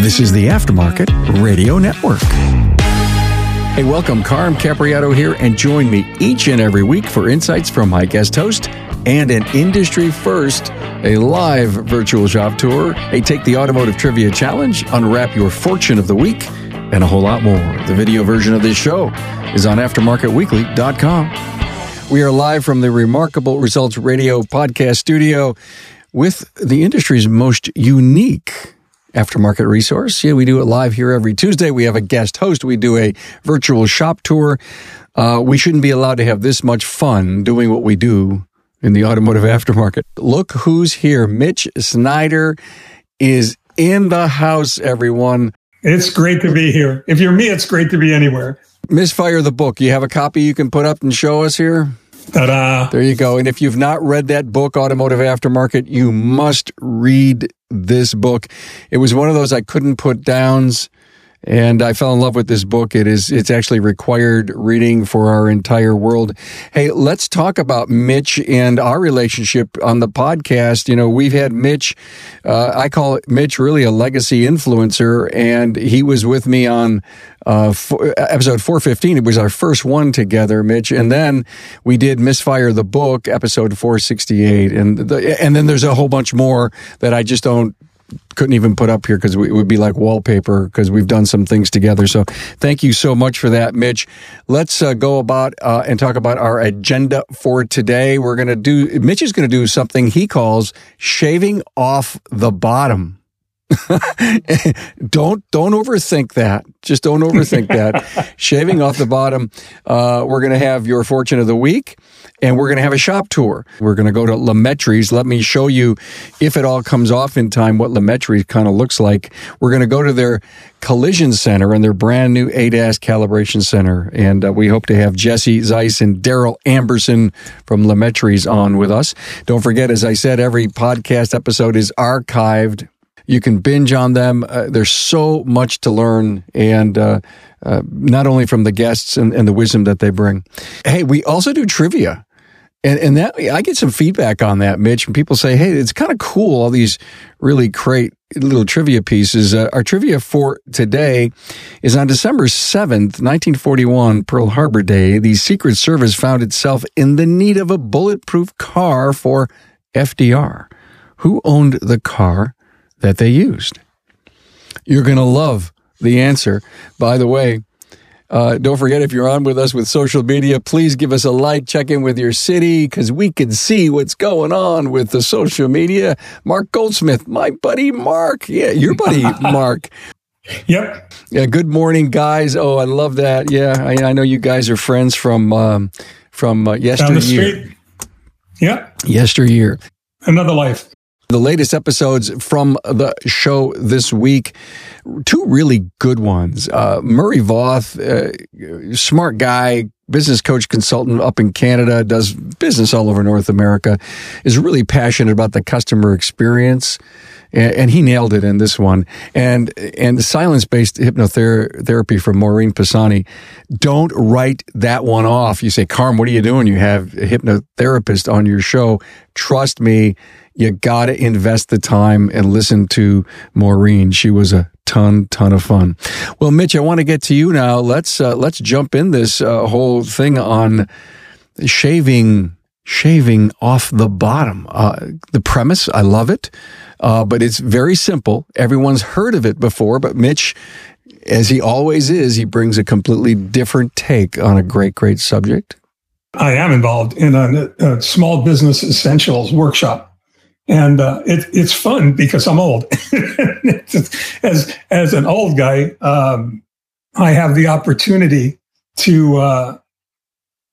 This is the Aftermarket Radio Network. Hey, welcome. Carm Capriotto here, and join me each and every week for insights from my guest host and an industry first, a live virtual shop tour, a Take the Automotive Trivia Challenge, unwrap your fortune of the week, and a whole lot more. The video version of this show is on aftermarketweekly.com. We are live from the Remarkable Results Radio podcast studio with the industry's most unique aftermarket resource. Yeah, we do it live here every Tuesday. We have a guest host. We do a virtual shop tour. Uh, we shouldn't be allowed to have this much fun doing what we do in the automotive aftermarket. Look who's here. Mitch Schneider is in the house, everyone. It's great to be here. If you're me, it's great to be anywhere. Misfire the book. You have a copy you can put up and show us here? Ta-da. There you go. And if you've not read that book, Automotive Aftermarket, you must read this book. It was one of those I couldn't put downs and I fell in love with this book. It is it's actually required reading for our entire world. Hey, let's talk about Mitch and our relationship on the podcast. You know, we've had Mitch. Uh, I call it Mitch really a legacy influencer, and he was with me on uh, for, episode 415. It was our first one together, Mitch. And then we did Misfire the Book, episode 468. And, the, and then there's a whole bunch more that I just don't couldn't even put up here because it would be like wallpaper because we've done some things together. So thank you so much for that, Mitch. Let's uh, go about uh, and talk about our agenda for today. We're going to do, Mitch is going to do something he calls shaving off the bottom. don't don't overthink that. Just don't overthink that. Shaving off the bottom. Uh, we're going to have your fortune of the week, and we're going to have a shop tour. We're going to go to LaMettry's. Let me show you, if it all comes off in time, what LaMettry's kind of looks like. We're going to go to their collision center and their brand new ADAS calibration center, and uh, we hope to have Jesse Zeiss and Daryl Amberson from LaMettry's on with us. Don't forget, as I said, every podcast episode is archived you can binge on them. Uh, there's so much to learn, and uh, uh, not only from the guests and, and, the wisdom that they bring. Hey, we also do trivia. And, and that I get some feedback on that, Mitch. And people say, "Hey, it's kind of cool. All these really great little trivia pieces." Uh, our trivia for today is on December seventh, nineteen forty-one, Pearl Harbor Day. The Secret Service found itself in the need of a bulletproof car for FDR. Who owned the car that they used. You're going to love the answer. By the way, uh, don't forget if you're on with us with social media, please give us a like, check in with your city because we can see what's going on with the social media. Mark Goldsmith, my buddy Mark. Yeah, your buddy Mark. Yep. Yeah. Good morning, guys. Oh, I love that. Yeah, I, I know you guys are friends from um, from uh, yesteryear. Yeah. Yesteryear. Another life. The latest episodes from the show this week, two really good ones. Uh, Murray Voth, uh, smart guy, business coach consultant up in Canada, does business all over North America, is really passionate about the customer experience. And, and he nailed it in this one. And, and the silence based hypnotherapy from Maureen Pisani. Don't write that one off. You say, Carm, what are you doing? You have a hypnotherapist on your show. Trust me you got to invest the time and listen to Maureen. She was a ton, ton of fun. Well, Mitch, I want to get to you now. Let's uh, let's jump in this uh, whole thing on shaving shaving off the bottom. Uh, the premise, I love it, uh, but it's very simple. Everyone's heard of it before, but Mitch. As he always is, he brings a completely different take on a great, great subject. I am involved in a, a small business essentials workshop and uh, it, it's fun because I'm old. as as an old guy, um, I have the opportunity to uh,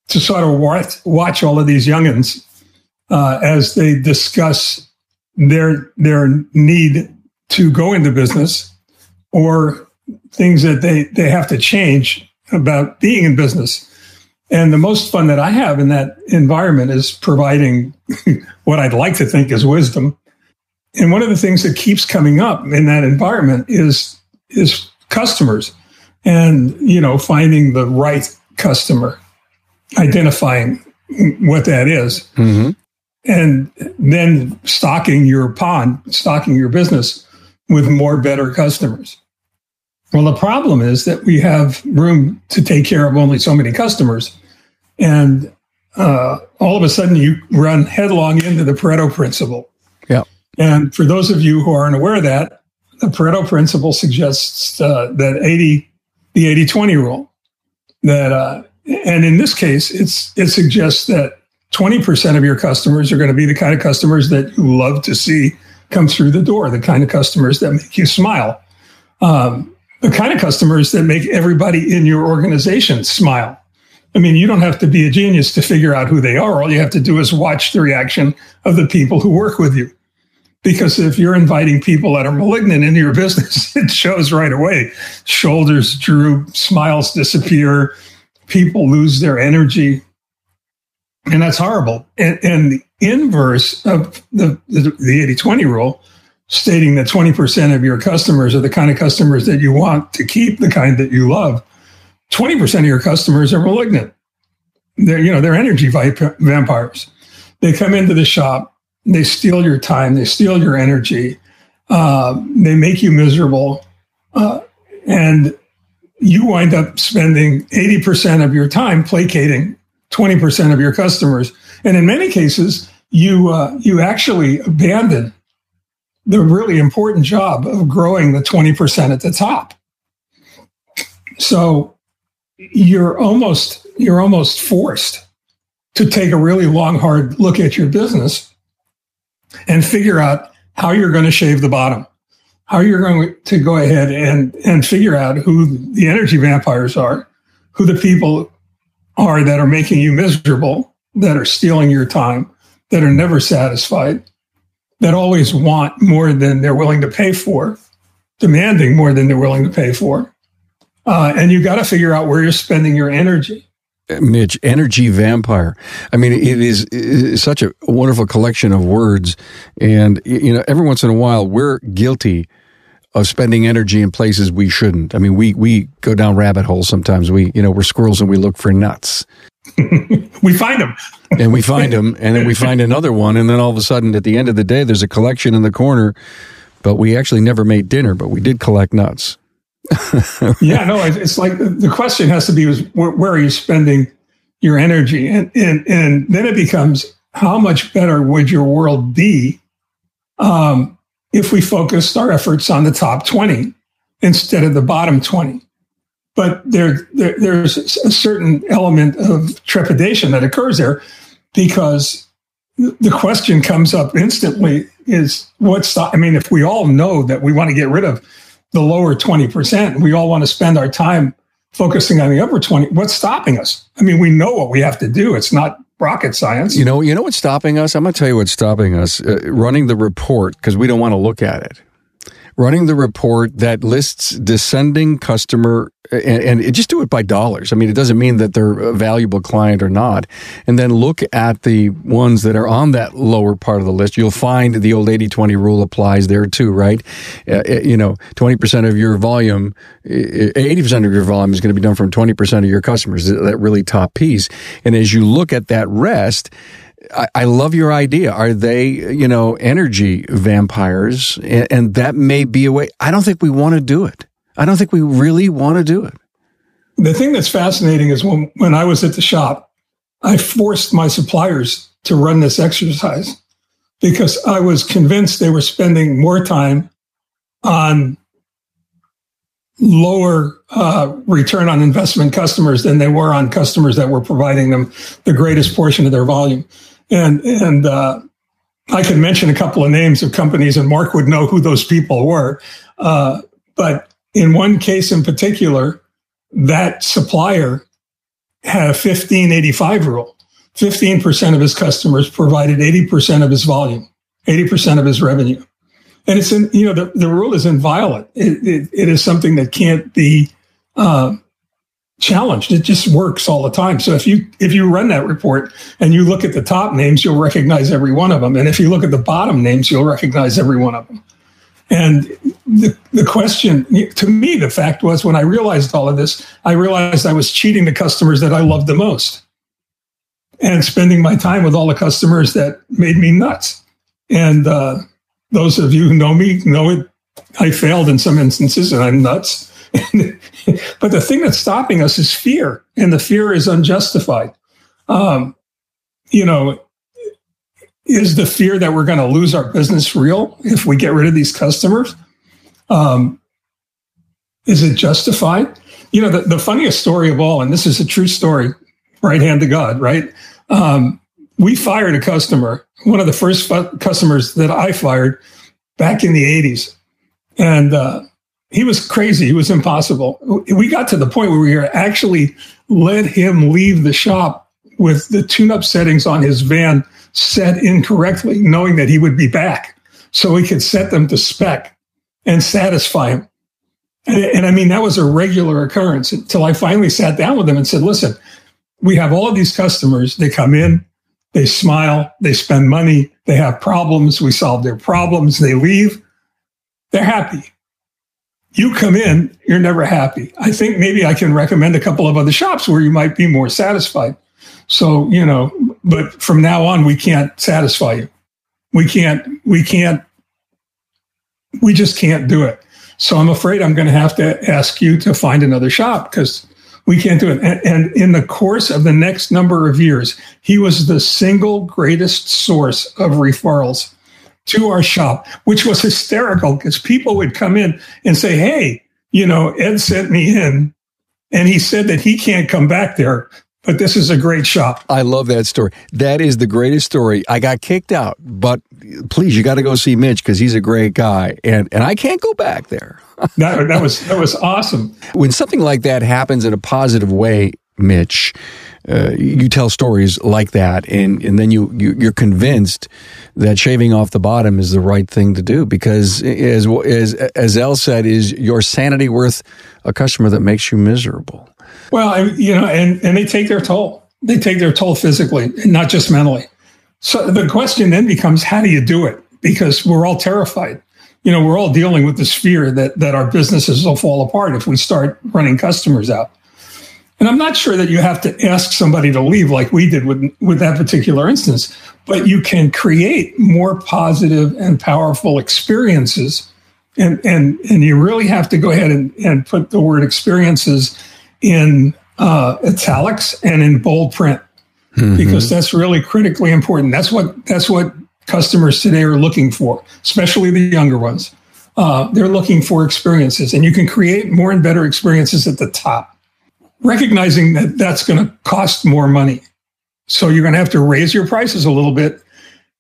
to sort of watch, watch all of these youngins uh, as they discuss their their need to go into business or things that they they have to change about being in business. And the most fun that I have in that environment is providing what I'd like to think is wisdom. And one of the things that keeps coming up in that environment is is customers and you know finding the right customer, identifying what that is, mm-hmm. And then stocking your pond, stocking your business with more better customers. Well, the problem is that we have room to take care of only so many customers. And uh, all of a sudden, you run headlong into the Pareto principle. Yeah. And for those of you who aren't aware of that, the Pareto principle suggests uh, that 80, the 80 20 rule, that, uh, and in this case, it's, it suggests that 20% of your customers are going to be the kind of customers that you love to see come through the door, the kind of customers that make you smile, um, the kind of customers that make everybody in your organization smile. I mean, you don't have to be a genius to figure out who they are. All you have to do is watch the reaction of the people who work with you. Because if you're inviting people that are malignant into your business, it shows right away. Shoulders droop, smiles disappear, people lose their energy. And that's horrible. And, and the inverse of the, the, the 80 20 rule, stating that 20% of your customers are the kind of customers that you want to keep, the kind that you love. 20% of your customers are malignant. They're, you know, they're energy vampires. They come into the shop, they steal your time, they steal your energy, uh, they make you miserable, uh, and you wind up spending 80% of your time placating 20% of your customers. And in many cases, you, uh, you actually abandon the really important job of growing the 20% at the top. So you're almost you're almost forced to take a really long hard look at your business and figure out how you're going to shave the bottom how you're going to go ahead and and figure out who the energy vampires are who the people are that are making you miserable that are stealing your time that are never satisfied that always want more than they're willing to pay for demanding more than they're willing to pay for uh, and you got to figure out where you're spending your energy. Mitch, energy vampire. I mean, it is, it is, such a wonderful collection of words. And, you know, every once in a while, we're guilty of spending energy in places we shouldn't. I mean, we, we go down rabbit holes sometimes. We, you know, we're squirrels and we look for nuts. we find them. and we find them. And then we find another one. And then all of a sudden, at the end of the day, there's a collection in the corner. But we actually never made dinner, but we did collect nuts. yeah, no, it's like the question has to be is where, where are you spending your energy? And, and, and then it becomes how much better would your world be um, if we focused our efforts on the top 20 instead of the bottom 20? But there, there there's a certain element of trepidation that occurs there because the question comes up instantly is what's the, I mean, if we all know that we want to get rid of the lower 20%. We all want to spend our time focusing on the upper 20. What's stopping us? I mean, we know what we have to do. It's not rocket science. You know, you know what's stopping us? I'm going to tell you what's stopping us. Uh, running the report because we don't want to look at it running the report that lists descending customer and, and, just do it by dollars. I mean, it doesn't mean that they're a valuable client or not. And then look at the ones that are on that lower part of the list. You'll find the old 80 20 rule applies there too, right? Uh, uh you know, 20% of your volume, 80% of your volume is going to be done from 20% of your customers, that really top piece. And as you look at that rest, I, love your idea. Are they, you know, energy vampires? And, and that may be a way. I don't think we want to do it. I don't think we really want to do it. The thing that's fascinating is when, when I was at the shop, I forced my suppliers to run this exercise because I was convinced they were spending more time on lower uh, return on investment customers than they were on customers that were providing them the greatest portion of their volume. And and uh, I could mention a couple of names of companies, and Mark would know who those people were. Uh, but in one case in particular, that supplier had a 1585 rule. 15% of his customers provided 80% of his volume, 80% of his revenue and it's in you know the, the rule is inviolate. It, it, it is something that can't be uh, challenged. It just works all the time. So if you if you run that report and you look at the top names, you'll recognize every one of them, and if you look at the bottom names, you'll recognize every one of them. And the, the question to me, the fact was when I realized all of this, I realized I was cheating the customers that I loved the most and spending my time with all the customers that made me nuts. And uh, those of you who know me know it I failed in some instances and I'm nuts. but the thing that's stopping us is fear, and the fear is unjustified. Um, you know, is the fear that we're going to lose our business real if we get rid of these customers? Um, is it justified? You know, the, the funniest story of all, and this is a true story, right hand to God, right? Um, we fired a customer, one of the first fu- customers that I fired back in the 80s. And uh, he was crazy. He was impossible. We got to the point where we actually let him leave the shop with the tune up settings on his van set incorrectly, knowing that he would be back. So we could set them to spec and satisfy him. And, and I mean, that was a regular occurrence until I finally sat down with him and said, listen, we have all of these customers. They come in, they smile, they spend money, they have problems. We solve their problems. They leave. They're happy. You come in, you're never happy. I think maybe I can recommend a couple of other shops where you might be more satisfied. So, you know, but from now on, we can't satisfy you. We can't, we can't, we just can't do it. So I'm afraid I'm going to have to ask you to find another shop because we can't do it. And, and, in the course of the next number of years, he was the single greatest source of referrals to our shop, which was hysterical because people would come in and say, Hey, you know, Ed sent me in and he said that he can't come back there but this is a great shop. I love that story. That is the greatest story. I got kicked out, but please, you got to go see Mitch because he's a great guy, and and I can't go back there. that, that was that was awesome. When something like that happens in a positive way, Mitch, uh, you tell stories like that, and and then you, you you're convinced that shaving off the bottom is the right thing to do because as as as El said, is your sanity worth a customer that makes you miserable? Well, you know, and, and they take their toll. They take their toll physically, not just mentally. So the question then becomes, how do you do it? Because we're all terrified. You know, we're all dealing with this fear that that our businesses will fall apart if we start running customers out. And I'm not sure that you have to ask somebody to leave like we did with, with that particular instance, but you can create more positive and powerful experiences. And, and, and you really have to go ahead and, and put the word experiences in uh, italics and in bold print mm-hmm. because that's really critically important. That's what that's what customers today are looking for, especially the younger ones. Uh, they're looking for experiences, and you can create more and better experiences at the top. Recognizing that that's going to cost more money, so you're going to have to raise your prices a little bit,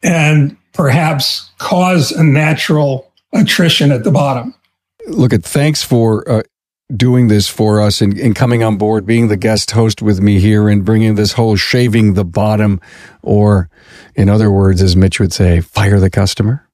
and perhaps cause a natural attrition at the bottom. Look at thanks for uh, doing this for us and, and, coming on board, being the guest host with me here and bringing this whole shaving the bottom, or in other words, as Mitch would say, fire the customer.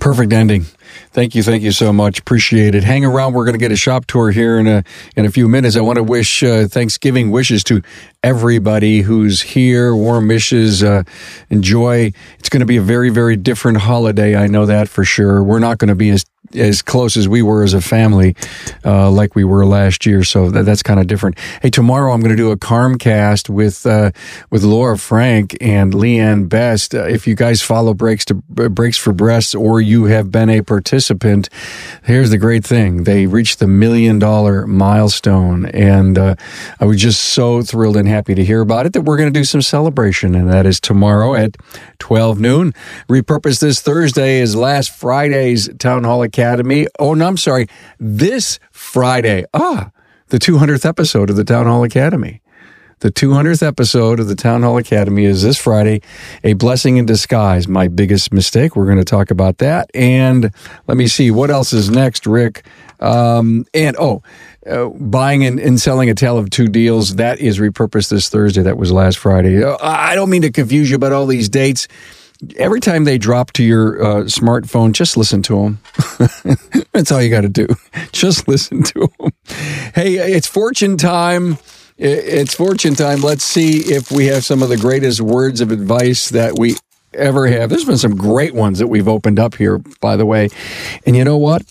Perfect ending. Thank you, thank you so much. Appreciate it. Hang around. We're going to get a shop tour here in a in a few minutes. I want to wish uh, Thanksgiving wishes to everybody who's here. Warm wishes. Uh, enjoy. It's going to be a very very different holiday. I know that for sure. We're not going to be as as close as we were as a family, uh, like we were last year. So that, that's kind of different. Hey, tomorrow I'm going to do a Carmcast with uh, with Laura Frank and Leanne Best. Uh, if you guys follow Brakes to Brakes for Breasts, or you have been a participant, here's the great thing: they reached the million dollar milestone, and uh, I was just so thrilled and happy to hear about it that we're going to do some celebration, and that is tomorrow at 12 noon. Repurpose this Thursday is last Friday's Town Hall Academy. Oh, no, I'm sorry. This Friday. Ah, the 200th episode of the Town Hall Academy. The 200th episode of the Town Hall Academy is this Friday. A blessing in disguise, my biggest mistake. We're going to talk about that. And let me see what else is next, Rick. Um, and oh, uh, buying and, and, selling a tale of two deals. That is repurposed this Thursday. That was last Friday. Uh, I don't mean to confuse you about all these dates every time they drop to your uh, smartphone, just listen to them. That's all you got to do. Just listen to them. Hey, it's fortune time. It's fortune time. Let's see if we have some of the greatest words of advice that we ever have. There's been some great ones that we've opened up here, by the way. And you know what?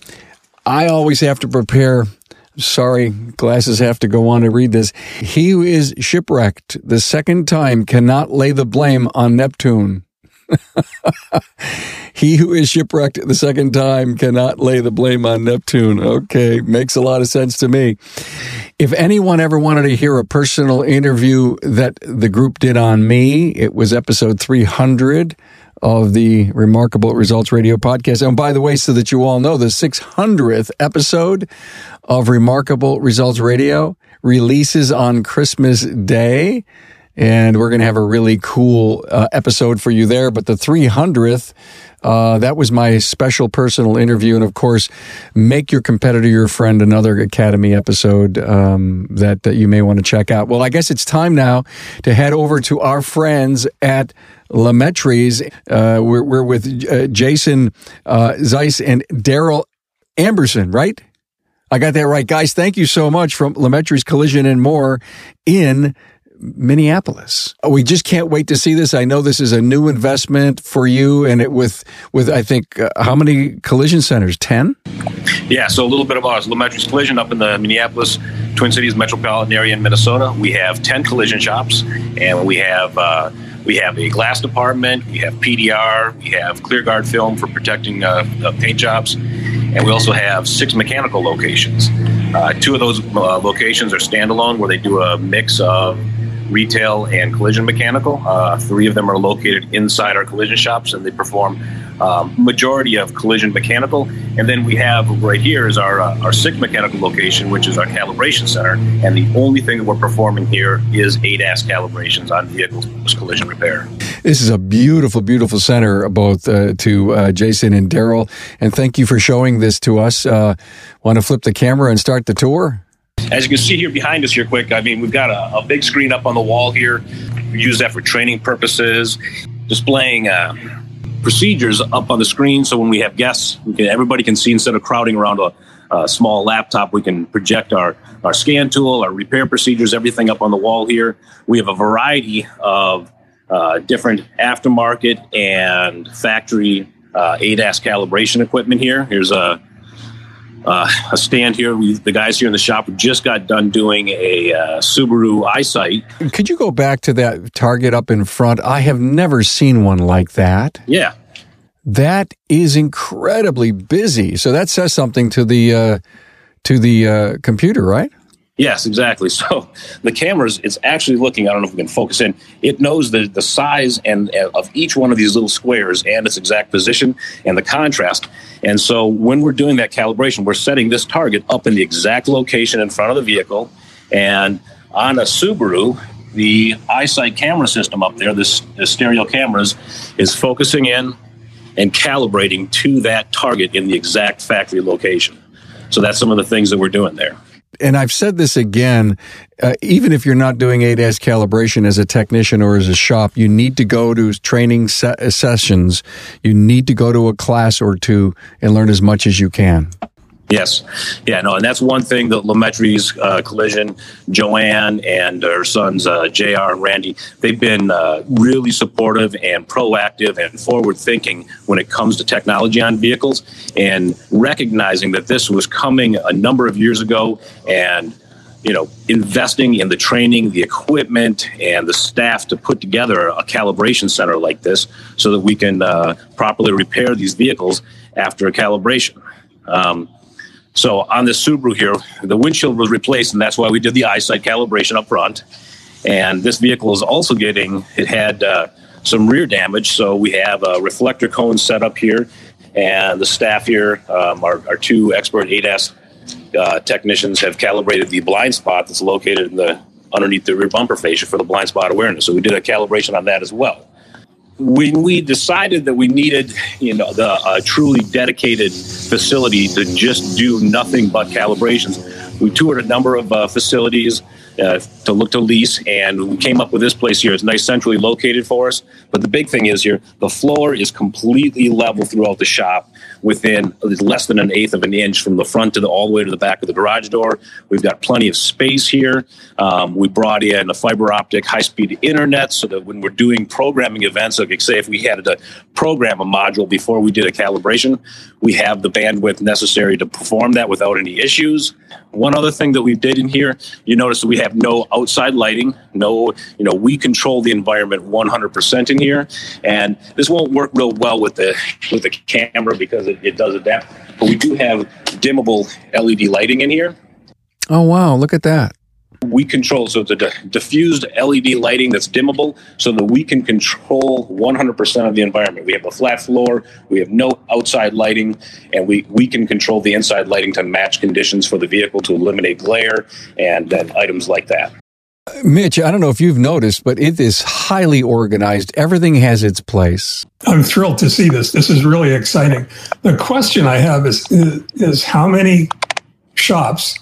I always have to prepare. Sorry, glasses have to go on to read this. He who is shipwrecked the second time cannot lay the blame on Neptune. he who is shipwrecked the second time cannot lay the blame on Neptune. Okay, makes a lot of sense to me. If anyone ever wanted to hear a personal interview that the group did on me, it was episode 300 of the Remarkable Results Radio podcast. And by the way, so that you all know, the 600th episode of Remarkable Results Radio releases on Christmas Day and we're going to have a really cool uh, episode for you there. But the 300th, uh, that was my special personal interview. And of course, make your competitor your friend, another Academy episode um, that, that you may want to check out. Well, I guess it's time now to head over to our friends at LaMettry's. Uh, we're, we're with uh, Jason uh, Zeiss and Daryl Amberson, right? I got that right. Guys, thank you so much from LaMettry's Collision and More in Minneapolis. We just can't wait to see this. I know this is a new investment for you, and it with with I think uh, how many collision centers? Ten. Yeah, so a little bit about us. LaMettry's Collision up in the Minneapolis Twin Cities metropolitan area in Minnesota. We have ten collision shops, and we have. Uh, we have a glass department, we have PDR, we have ClearGuard film for protecting uh, paint jobs, and we also have six mechanical locations. Uh, two of those uh, locations are standalone, where they do a mix of retail and collision mechanical. Uh, three of them are located inside our collision shops, and they perform um, majority of collision mechanical. And then we have right here is our uh, our sixth mechanical location, which is our calibration center. And the only thing that we're performing here is ADAS calibrations on vehicles collision repair. This is a beautiful, beautiful center, both uh, to uh, Jason and Daryl. And thank you for showing this to us. Uh, Want to flip the camera and start the tour? As you can see here behind us here quick, I mean, we've got a, a big screen up on the wall here. We use that for training purposes, displaying uh, procedures up on the screen. So when we have guests, we can, everybody can see instead of crowding around a, a small laptop, we can project our, our scan tool, our repair procedures, everything up on the wall here. We have a variety of uh, different aftermarket and factory uh, ADAS calibration equipment here. Here's a uh, a stand here. We, the guys here in the shop just got done doing a uh, Subaru EyeSight. Could you go back to that target up in front? I have never seen one like that. Yeah. That is incredibly busy. So that says something to the uh, to the uh, computer, right? Yes, exactly. So the cameras, it's actually looking, I don't know if we can focus in, it knows the, the size and uh, of each one of these little squares and its exact position and the contrast. And so when we're doing that calibration, we're setting this target up in the exact location in front of the vehicle. And on a Subaru, the EyeSight camera system up there, this, this stereo cameras, is focusing in and calibrating to that target in the exact factory location. So that's some of the things that we're doing there and I've said this again, uh, even if you're not doing ADAS calibration as a technician or as a shop, you need to go to training se- sessions. You need to go to a class or two and learn as much as you can. Yes, yeah, no, and that's one thing that LaMettry's uh, Collision, Joanne and her sons uh, Jr. and Randy, they've been uh, really supportive and proactive and forward thinking when it comes to technology on vehicles, and recognizing that this was coming a number of years ago, and you know, investing in the training, the equipment, and the staff to put together a calibration center like this, so that we can uh, properly repair these vehicles after calibration. Um, so on this Subaru here, the windshield was replaced, and that's why we did the EyeSight calibration up front. And this vehicle is also getting, it had uh, some rear damage, so we have a reflector cone set up here. And the staff here, um, our, our, two expert ADAS uh, technicians, have calibrated the blind spot that's located in the underneath the rear bumper fascia for the blind spot awareness. So we did a calibration on that as well when we decided that we needed, you know, the uh, truly dedicated facility to just do nothing but calibrations, we toured a number of uh, facilities, uh, to look to lease, and we came up with this place here. It's nice, centrally located for us. But the big thing is here, the floor is completely level throughout the shop, within less than an eighth of an inch from the front to the all the way to the back of the garage door. We've got plenty of space here. Um, we brought in a fiber optic high speed internet so that when we're doing programming events, like say if we had to program a module before we did a calibration, we have the bandwidth necessary to perform that without any issues. One other thing that we did in here, you notice that we have no outside lighting, no, you know, we control the environment 100% in here, and this won't work real well with the with the camera because it does adapt. But we do have dimmable LED lighting in here. Oh wow! Look at that we control so it's a diffused led lighting that's dimmable so that we can control 100% of the environment we have a flat floor we have no outside lighting and we, we can control the inside lighting to match conditions for the vehicle to eliminate glare and then items like that Mitch, I don't know if you've noticed, but it is highly organized. Everything has its place. I'm thrilled to see this. This is really exciting. The question I have is is, how many shops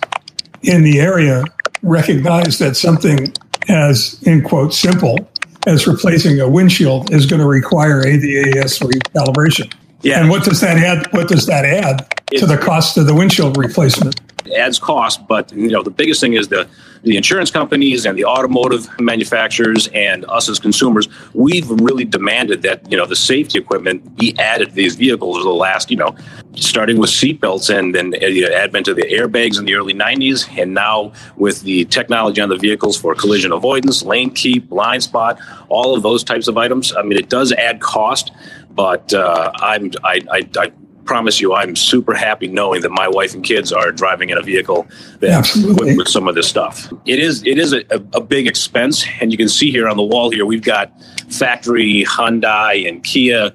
in the area recognize that something as, in quote, simple as replacing a windshield is going to require ADAS recalibration. Yeah. And what does that add? What does that add to the cost of the windshield replacement? It adds cost, but you know the biggest thing is the the insurance companies and the automotive manufacturers and us as consumers, we've really demanded that you know the safety equipment be added to these vehicles over the last you know starting with seatbelts and then the advent of the airbags in the early 90s and now with the technology on the vehicles for collision avoidance lane keep blind spot all of those types of items i mean it does add cost but uh, I'm I, I, I promise you, I'm super happy knowing that my wife and kids are driving in a vehicle that with, with, some of this stuff. It is it is a, a, big expense, and you can see here on the wall here we've got factory Hyundai and Kia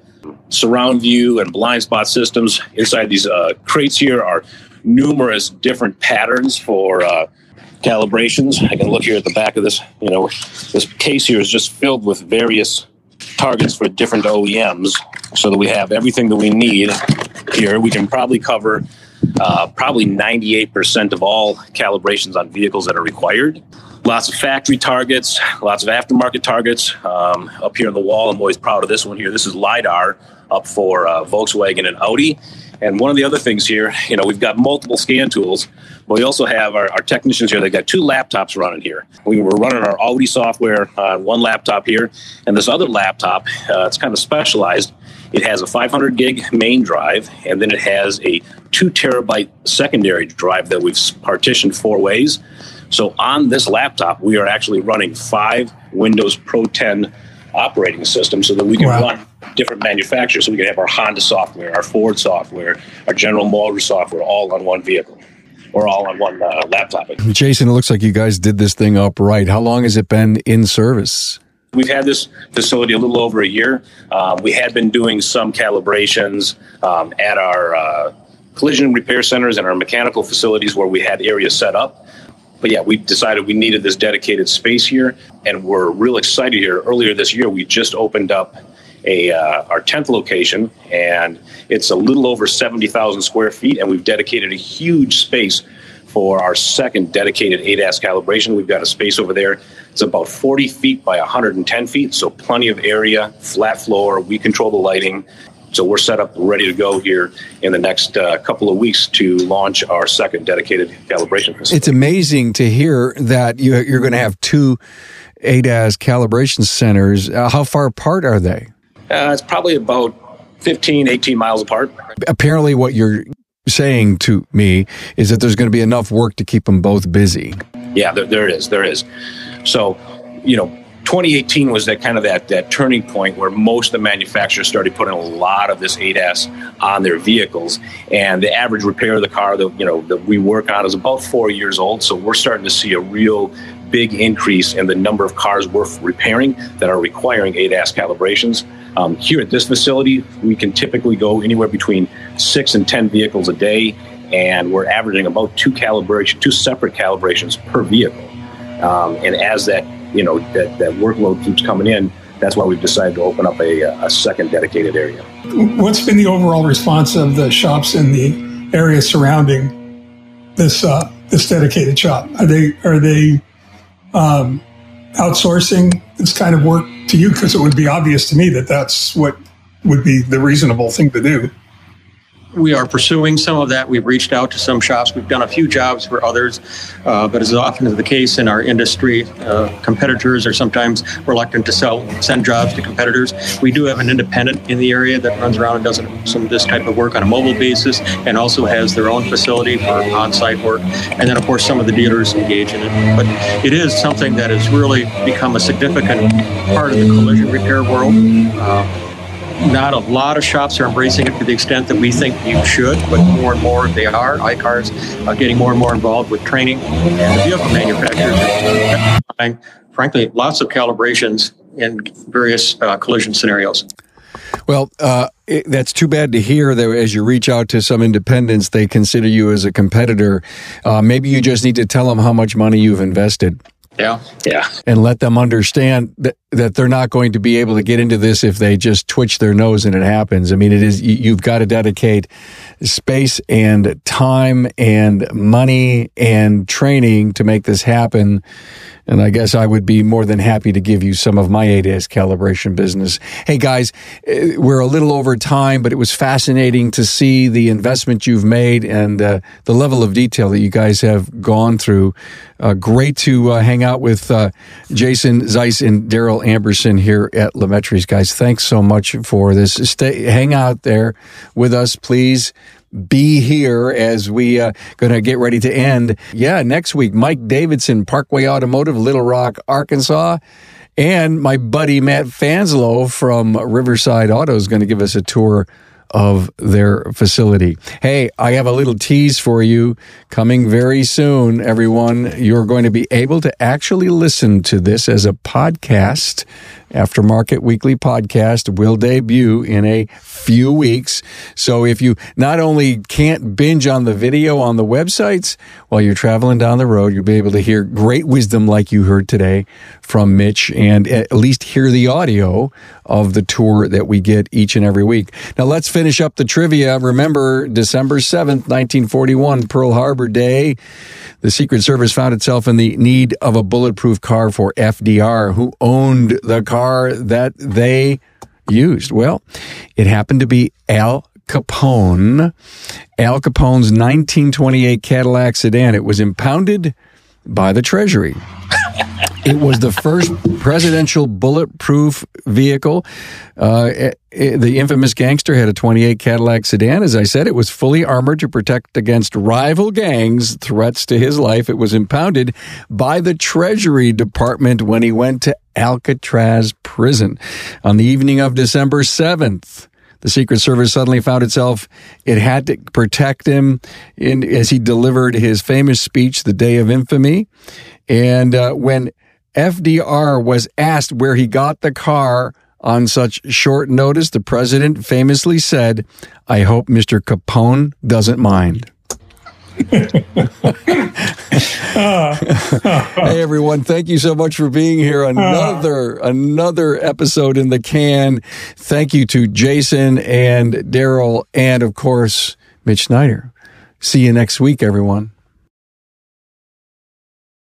surround view and blind spot systems inside these uh, crates. Here are numerous different patterns for. Uh, calibrations. I can look here at the back of this. You know, this case here is just filled with various targets for different OEMs so that we have everything that we need here. We can probably cover uh, probably 98% of all calibrations on vehicles that are required. Lots of factory targets, lots of aftermarket targets. Um, up here on the wall, I'm always proud of this one here. This is LiDAR up for uh, Volkswagen and Audi. And one of the other things here, you know, we've got multiple scan tools, but we also have our, our technicians here. They've got two laptops running here. We were running our Audi software on one laptop here, and this other laptop, uh, it's kind of specialized. It has a 500 gig main drive, and then it has a two terabyte secondary drive that we've partitioned four ways. So on this laptop, we are actually running five Windows Pro 10 operating system so that we can wow. run different manufacturers. So we can have our Honda software, our Ford software, our General Motors software all on one vehicle or all on one uh, laptop. Jason, it looks like you guys did this thing up right. How long has it been in service? We've had this facility a little over a year. Um, we had been doing some calibrations um, at our uh, collision repair centers and our mechanical facilities where we had areas set up. But yeah, we decided we needed this dedicated space here, and we're real excited here. Earlier this year, we just opened up a uh, our tenth location, and it's a little over seventy thousand square feet, and we've dedicated a huge space for our second dedicated ADAS calibration. We've got a space over there. It's about 40 feet by 110 feet, so plenty of area, flat floor. We control the lighting. So we're set up, ready to go here in the next uh, couple of weeks to launch our second dedicated calibration facility. It's amazing to hear that you, are going to have two ADAS calibration centers. Uh, how far apart are they? Uh, it's probably about 15, 18 miles apart. Apparently, what you're saying to me is that there's going to be enough work to keep them both busy. Yeah, there, there is. There is. So, you know, 2018 was that kind of that that turning point where most of the manufacturers started putting a lot of this ADAS on their vehicles, and the average repair of the car that you know that we work on is about four years old. So we're starting to see a real big increase in the number of cars we're repairing that are requiring ADAS calibrations. Um, here at this facility, we can typically go anywhere between six and ten vehicles a day, and we're averaging about two calibration, two separate calibrations per vehicle. Um, and as that you know that, that workload keeps coming in, that's why we've decided to open up a, a second dedicated area. What's been the overall response of the shops in the area surrounding this uh, this dedicated shop? Are they are they um, outsourcing this kind of work to you? Because it would be obvious to me that that's what would be the reasonable thing to do we are pursuing some of that. We've reached out to some shops. We've done a few jobs for others, uh, but as often is the case in our industry, uh, competitors are sometimes reluctant to sell send jobs to competitors. We do have an independent in the area that runs around and does some of this type of work on a mobile basis, and also has their own facility for on-site work. And then, of course, some of the dealers engage in it. But it is something that has really become a significant part of the collision repair world. Uh, not a lot of shops are embracing it to the extent that we think you should, but more and more they are. iCars are getting more and more involved with training, and the vehicle manufacturers are frankly, lots of calibrations in various uh, collision scenarios. Well, uh, it, that's too bad to hear that as you reach out to some independents, they consider you as a competitor. Uh, maybe you just need to tell them how much money you've invested. Yeah, yeah. And let them understand that, that they're not going to be able to get into this if they just twitch their nose and it happens. I mean, it is, you've got to dedicate space and time and money and training to make this happen. And I guess I would be more than happy to give you some of my ADAS calibration business. Hey guys, eh, we're a little over time, but it was fascinating to see the investment you've made and uh, the level of detail that you guys have gone through. Uh, great to uh, hang out with uh, Jason Zeiss and Daryl Amberson here at LaMettry's. Guys, thanks so much for this. Stay, hang out there with us, please be here as we uh, going to get ready to end. Yeah, next week, Mike Davidson, Parkway Automotive, Little Rock, Arkansas. And my buddy Matt Fanslow from Riverside Auto is going to give us a tour of their facility. Hey, I have a little tease for you coming very soon, everyone. You're going to be able to actually listen to this as a podcast Aftermarket Weekly podcast will debut in a few weeks. So if you not only can't binge on the video on the websites while you're traveling down the road, you'll be able to hear great wisdom like you heard today from Mitch and at least hear the audio of the tour that we get each and every week. Now let's finish up the trivia. Remember December 7th, 1941, Pearl Harbor Day. The Secret Service found itself in the need of a bulletproof car for FDR, who owned the car that they used? Well, it happened to be Al Capone. Al Capone's 1928 Cadillac sedan. It was impounded by the Treasury. it was the first presidential bulletproof vehicle. Uh, it, it, the infamous gangster had a 28 Cadillac sedan. As I said, it was fully armored to protect against rival gangs' threats to his life. It was impounded by the Treasury Department when he went to Alcatraz prison on the evening of December 7th. The Secret Service suddenly found itself, it had to protect him in, as he delivered his famous speech, The Day of Infamy. And uh, when FDR was asked where he got the car on such short notice, the president famously said, I hope Mr. Capone doesn't mind. hey everyone, thank you so much for being here. Another another episode in the can. Thank you to Jason and Daryl and of course Mitch Schneider. See you next week, everyone.